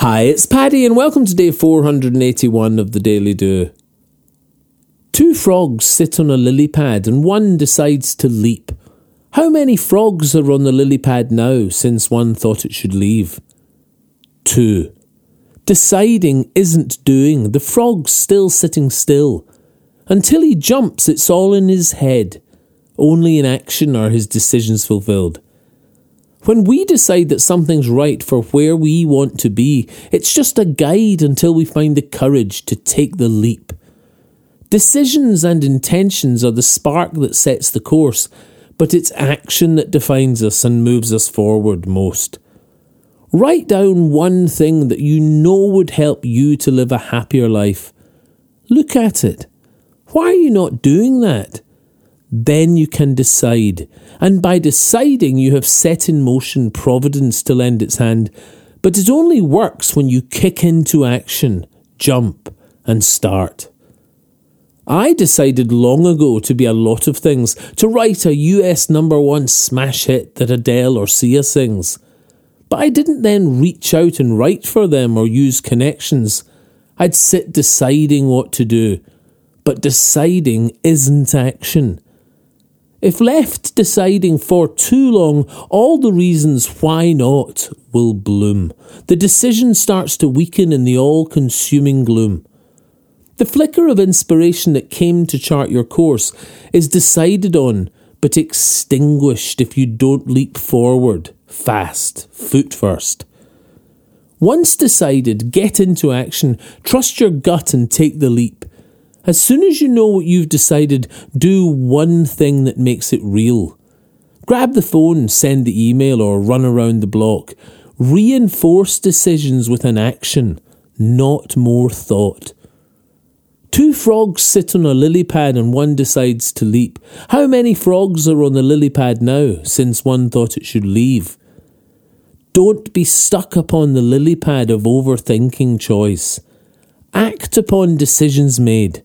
Hi, it's Paddy, and welcome to day 481 of the Daily Do. Two frogs sit on a lily pad, and one decides to leap. How many frogs are on the lily pad now since one thought it should leave? Two. Deciding isn't doing, the frog's still sitting still. Until he jumps, it's all in his head. Only in action are his decisions fulfilled. When we decide that something's right for where we want to be, it's just a guide until we find the courage to take the leap. Decisions and intentions are the spark that sets the course, but it's action that defines us and moves us forward most. Write down one thing that you know would help you to live a happier life. Look at it. Why are you not doing that? Then you can decide. And by deciding, you have set in motion Providence to lend its hand. But it only works when you kick into action, jump, and start. I decided long ago to be a lot of things, to write a US number one smash hit that Adele or Sia sings. But I didn't then reach out and write for them or use connections. I'd sit deciding what to do. But deciding isn't action. If left deciding for too long, all the reasons why not will bloom. The decision starts to weaken in the all consuming gloom. The flicker of inspiration that came to chart your course is decided on, but extinguished if you don't leap forward, fast, foot first. Once decided, get into action, trust your gut and take the leap. As soon as you know what you've decided, do one thing that makes it real. Grab the phone, send the email, or run around the block. Reinforce decisions with an action, not more thought. Two frogs sit on a lily pad and one decides to leap. How many frogs are on the lily pad now since one thought it should leave? Don't be stuck upon the lily pad of overthinking choice. Act upon decisions made.